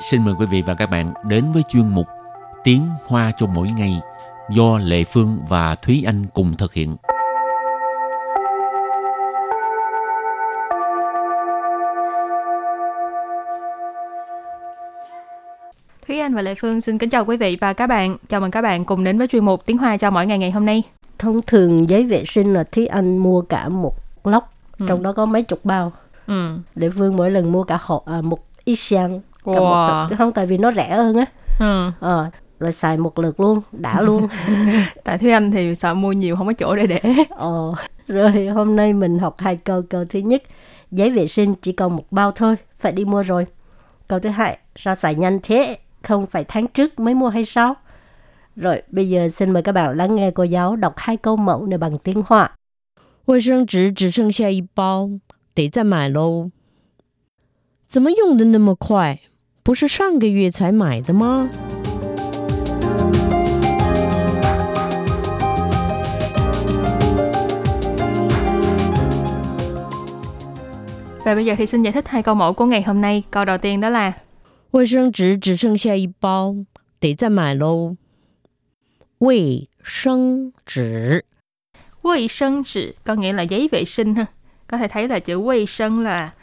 xin mời quý vị và các bạn đến với chuyên mục Tiếng Hoa cho mỗi ngày do Lệ Phương và Thúy Anh cùng thực hiện. Thúy Anh và Lệ Phương xin kính chào quý vị và các bạn. Chào mừng các bạn cùng đến với chuyên mục Tiếng Hoa cho mỗi ngày ngày hôm nay. Thông thường giấy vệ sinh là Thúy Anh mua cả một lốc, ừ. trong đó có mấy chục bao. Ừ. Lệ Phương mỗi lần mua cả hộp à, một ít xăng Wow. Một, không tại vì nó rẻ hơn á. Ừ. À, rồi xài một lượt luôn, đã luôn. tại Thúy Anh thì sợ mua nhiều không có chỗ để để. Ờ. Rồi hôm nay mình học hai câu. Câu thứ nhất, giấy vệ sinh chỉ còn một bao thôi, phải đi mua rồi. Câu thứ hai, sao xài nhanh thế? không phải tháng trước mới mua hay sao? Rồi, bây giờ xin mời các bạn lắng nghe cô giáo đọc hai câu mẫu này bằng tiếng Hoa. 卫生纸只剩下一包，得再买喽。怎么用的那么快？ 不是上个月才买的吗？Và bây giờ thì xin giải thích hai câu mẫu của ngày hôm nay. Câu đầu tiên đó là 卫生纸只剩下一包，得再买喽。卫生纸，卫生纸 có nghĩa là giấy vệ sinh ha. Có thể thấy là chữ vệ sinh là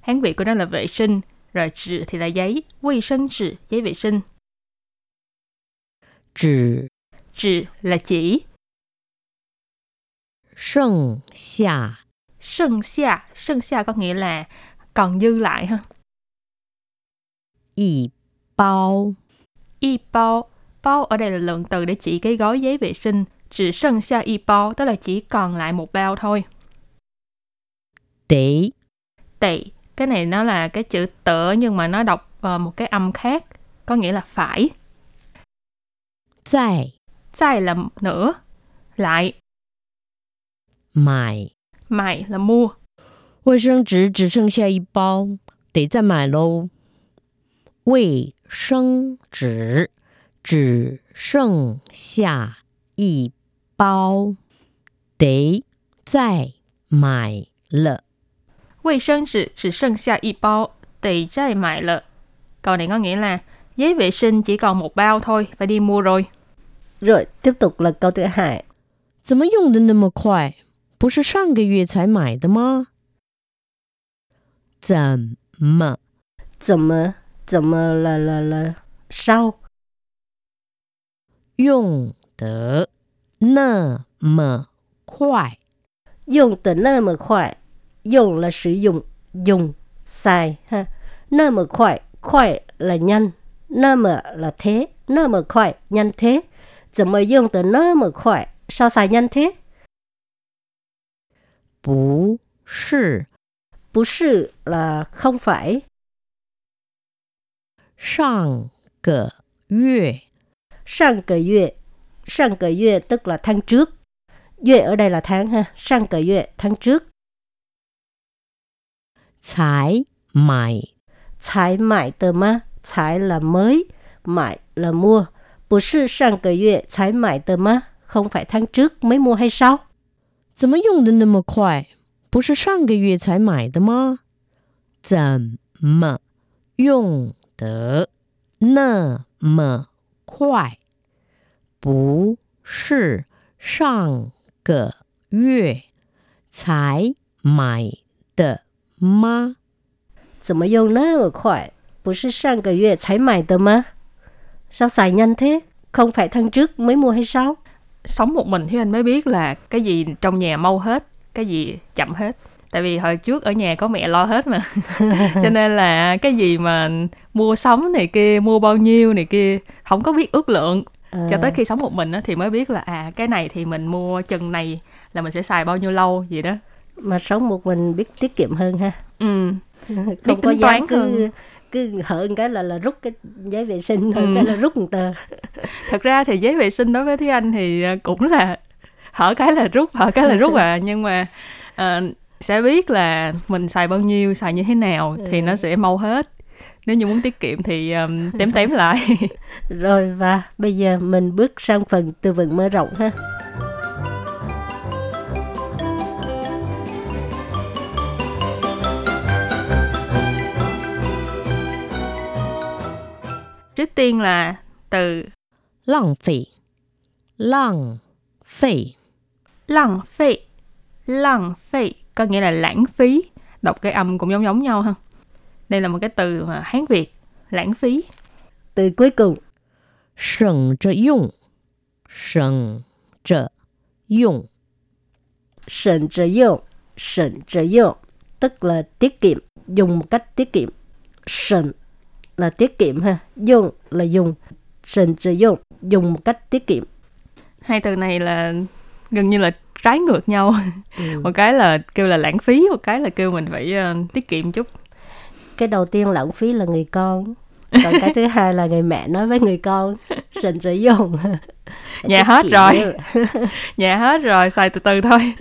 Hán Việt của nó là vệ sinh, rồi纸 thì là giấy, vệ sinh纸, giấy vệ sinh. 纸纸 là chỉ. 剩下剩下剩下có nghĩa là còn dư lại ha y bao. Y bao. Bao ở đây là lượng từ để chỉ cái gói giấy vệ sinh. Chỉ sân xa y bao, tức là chỉ còn lại một bao thôi. Tỷ. Tỷ. Cái này nó là cái chữ tở nhưng mà nó đọc uh, một cái âm khác. Có nghĩa là phải. Zài. Zài là nữa. Lại. Mải. Mải là mua. 卫生纸只剩下一包，得再买喽。卫生纸只剩下一包，得再买了。 卫生纸只剩下一包，得再买了。Câu này có nghĩa là giấy vệ sinh chỉ còn một bao thôi, phải đi mua rồi. Rồi, tiếp tục là câu thứ hai. 怎么用的那么快？不是上个月才买的吗？怎么？怎么？怎么了了了烧用得那么快？用的那么快， 用了使用用 xài ha. 那么快，快 là nhanh, 那么 là thế, 那么快 nhanh thế. 怎么用的那么快？sao xài nhanh thế？不是，不是 là không phải. 上个月，上个月，上个月 tức là tháng trước.月ở đây là tháng ha. 上个月 tháng trước. 才买，才买的吗？才 là mới, 买 là mua. 不是上个月才买的吗？không phải tháng trước mới mua hay sao? 怎么用的那么快？不是上个月才买的吗？怎么用得那么快，不是上个月才买的吗？怎么用那么快？不是上个月才买的吗？Sao xài nhanh thế? Không phải tháng trước mới mua hay sao? Sống một mình thì anh mới biết là cái gì trong nhà mau hết, cái gì chậm hết tại vì hồi trước ở nhà có mẹ lo hết mà cho nên là cái gì mà mua sắm này kia mua bao nhiêu này kia không có biết ước lượng à. cho tới khi sống một mình á, thì mới biết là à cái này thì mình mua chừng này là mình sẽ xài bao nhiêu lâu gì đó mà sống một mình biết tiết kiệm hơn ha. Ừ. Không biết có toán cứ hơn. cứ hở cái là là rút cái giấy vệ sinh thôi ừ. cái là rút một tờ. Thật ra thì giấy vệ sinh đối với thúy anh thì à, cũng là hở cái là rút hở cái là rút à. Nhưng mà uh, sẽ biết là mình xài bao nhiêu xài như thế nào ừ. thì nó sẽ mau hết. Nếu như muốn tiết kiệm thì um, tém tém lại. Rồi và bây giờ mình bước sang phần từ vựng mở rộng ha trước tiên là từ lãng phí. Lãng phí. Lãng phí. Lãng phí có nghĩa là lãng phí. Đọc cái âm cũng giống giống nhau ha. Đây là một cái từ mà Hán Việt lãng phí. Từ cuối cùng. Sần trợ dụng. Sần trợ dụng. Sần trợ dụng. Sần trợ dụng. Tức là tiết kiệm. Dùng một cách tiết kiệm. Sần là tiết kiệm ha, dùng là dùng, sẵn trợ dụng, dùng một cách tiết kiệm. Hai từ này là gần như là trái ngược nhau. Ừ. Một cái là kêu là lãng phí, một cái là kêu mình phải ờ, tiết kiệm chút. Cái đầu tiên lãng phí là người con, còn cái thứ hai là người mẹ nói với người con, sẵn trợ dụng. Nhà hết rồi. Nhà hết rồi, xài từ từ thôi.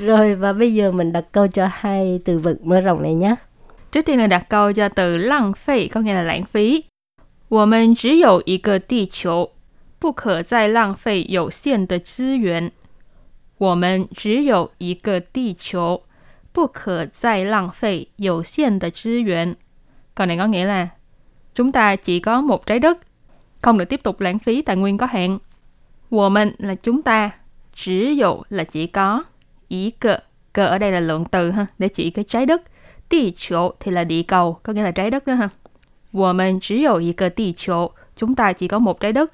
Rồi và bây giờ mình đặt câu cho hai từ vựng mở rộng này nhé. Trước tiên là đặt câu cho từ lăng phí có nghĩa là lãng phí. 我们只有一个地球，不可再浪费有限的资源。我们只有一个地球，不可再浪费有限的资源。Câu này có nghĩa là chúng ta chỉ có một trái đất, không được tiếp tục lãng phí tài nguyên có hạn. 我们 là chúng ta, 只有 là chỉ có, 一个 cơ ở đây là lượng từ ha, để chỉ cái trái đất. 地球 thì là địa cầu, có nghĩa là trái đất đó ha. 我们只有一个地球, chúng ta chỉ có một trái đất.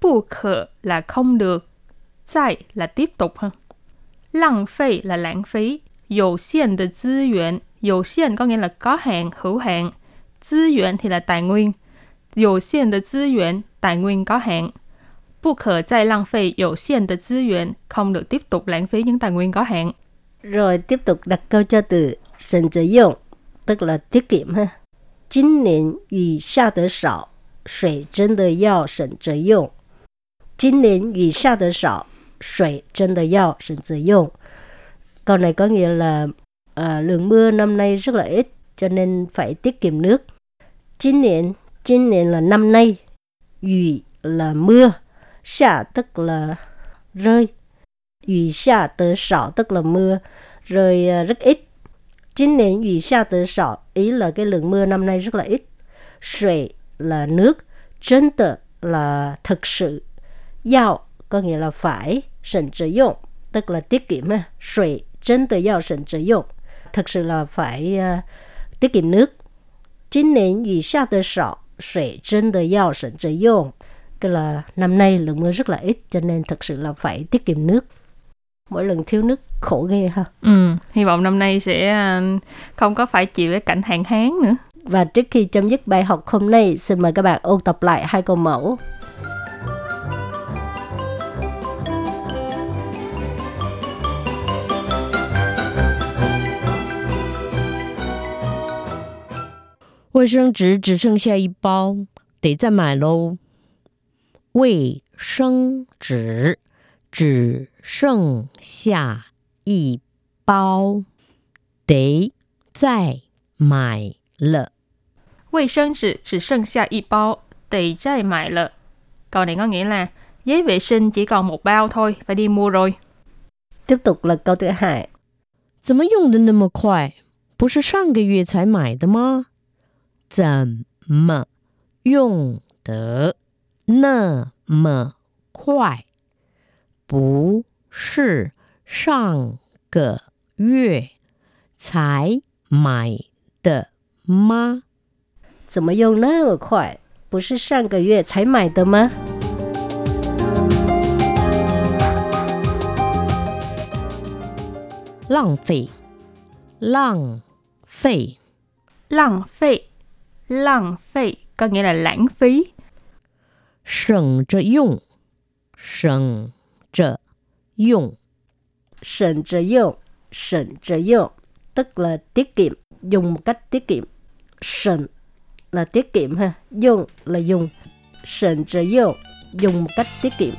不可 là không được, 再 là tiếp tục ha. 浪费 là lãng phí, 有限的资源, 有限 có nghĩa là có hạn, hữu hạn. 资源 thì là tài nguyên. 有限的资源, tài nguyên có hạn. 不可再浪费有限的资源, không được tiếp tục lãng phí những tài nguyên có hạn. Rồi tiếp tục đặt câu cho từ sẵn trợ dụng, tức là tiết kiệm ha. 今年雨下得少，水真的要省着用。今年雨下得少，水真的要省着用。Câu này có nghĩa là à, lượng mưa năm nay rất là ít, cho nên phải tiết kiệm nước. Chín niên, chín niên là năm nay,雨 là mưa, xả tức là rơi, 雨下得少 tức là mưa, rơi à, rất ít. Chín niên 雨下得少 ý là cái lượng mưa năm nay rất là ít. Sủy là nước, chân tự là thực sự, yào có nghĩa là phải, sẵn trợ dụng tức là tiết kiệm ha. Sủy chân tự yào sẵn trợ dụng thực sự là phải à, tiết kiệm nước. Chín niên 雨下得少，水真的要省着用。Tức là năm nay lượng mưa rất là ít cho nên thực sự là phải tiết kiệm nước. Mỗi lần thiếu nước khổ ghê ha. Ừ, hy vọng năm nay sẽ à, không có phải chịu cái cảnh hạn hán nữa. Và trước khi chấm dứt bài học hôm nay, xin mời các bạn ôn tập lại hai câu mẫu. 卫生纸只剩下一包，得再买喽。卫生纸 只剩下一包，得再买了。卫生纸只剩下一包，得再买了. Câu này có nghĩa là giấy vệ sinh chỉ còn một bao thôi, phải đi mua rồi. Tiếp tục là câu thứ hai. 怎么用的那么快？不是上个月才买的吗？怎么用的那么快？ 不是上个月才买的吗？怎么用那么快？不是上个月才买的吗？浪费，浪费，Lăng phí, lăng phí có nghĩa là lãng phí. 省着用，省着用。省着用，省着用, tức là tiết kiệm, dùng một cách tiết kiệm. Sẵn là tiết kiệm ha, dùng là dùng. Sẵn 着用, dùng một cách tiết kiệm.